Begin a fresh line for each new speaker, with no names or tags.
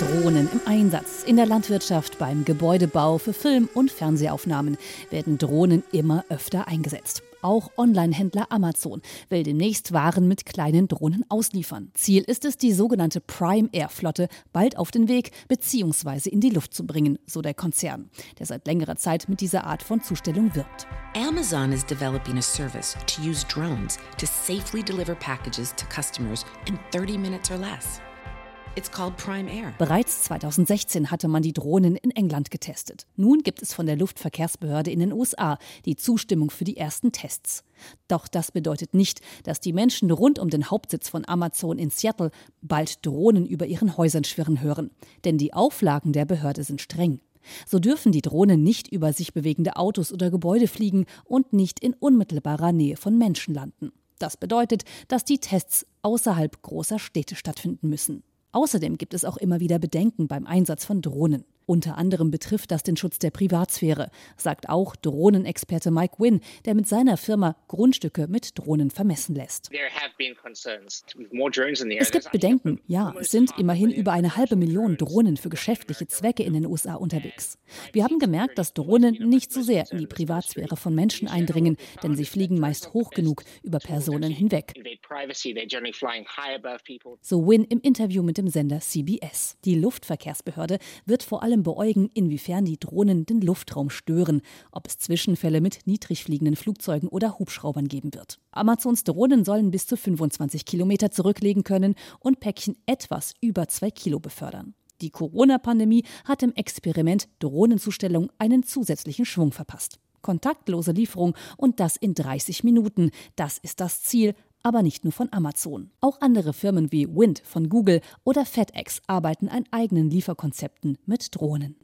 Drohnen im Einsatz. In der Landwirtschaft, beim Gebäudebau, für Film- und Fernsehaufnahmen werden Drohnen immer öfter eingesetzt. Auch Online-Händler Amazon will demnächst Waren mit kleinen Drohnen ausliefern. Ziel ist es, die sogenannte Prime Air Flotte bald auf den Weg bzw. in die Luft zu bringen, so der Konzern, der seit längerer Zeit mit dieser Art von Zustellung wirbt.
Amazon is developing a service to use drones to safely deliver packages to customers in 30 minutes or less.
Bereits 2016 hatte man die Drohnen in England getestet. Nun gibt es von der Luftverkehrsbehörde in den USA die Zustimmung für die ersten Tests. Doch das bedeutet nicht, dass die Menschen rund um den Hauptsitz von Amazon in Seattle bald Drohnen über ihren Häusern schwirren hören. Denn die Auflagen der Behörde sind streng. So dürfen die Drohnen nicht über sich bewegende Autos oder Gebäude fliegen und nicht in unmittelbarer Nähe von Menschen landen. Das bedeutet, dass die Tests außerhalb großer Städte stattfinden müssen. Außerdem gibt es auch immer wieder Bedenken beim Einsatz von Drohnen. Unter anderem betrifft das den Schutz der Privatsphäre, sagt auch Drohnenexperte Mike Wynn, der mit seiner Firma Grundstücke mit Drohnen vermessen lässt. Es gibt Bedenken, ja, es sind immerhin über eine halbe Million Drohnen für geschäftliche Zwecke in den USA unterwegs. Wir haben gemerkt, dass Drohnen nicht so sehr in die Privatsphäre von Menschen eindringen, denn sie fliegen meist hoch genug über Personen hinweg. So Wynn im Interview mit dem Sender CBS. Die Luftverkehrsbehörde wird vor allem beäugen, inwiefern die Drohnen den Luftraum stören, ob es Zwischenfälle mit niedrig fliegenden Flugzeugen oder Hubschraubern geben wird. Amazons Drohnen sollen bis zu 25 Kilometer zurücklegen können und Päckchen etwas über zwei Kilo befördern. Die Corona-Pandemie hat im Experiment Drohnenzustellung einen zusätzlichen Schwung verpasst. Kontaktlose Lieferung und das in 30 Minuten. Das ist das Ziel, aber nicht nur von Amazon. Auch andere Firmen wie Wind von Google oder FedEx arbeiten an eigenen Lieferkonzepten mit Drohnen.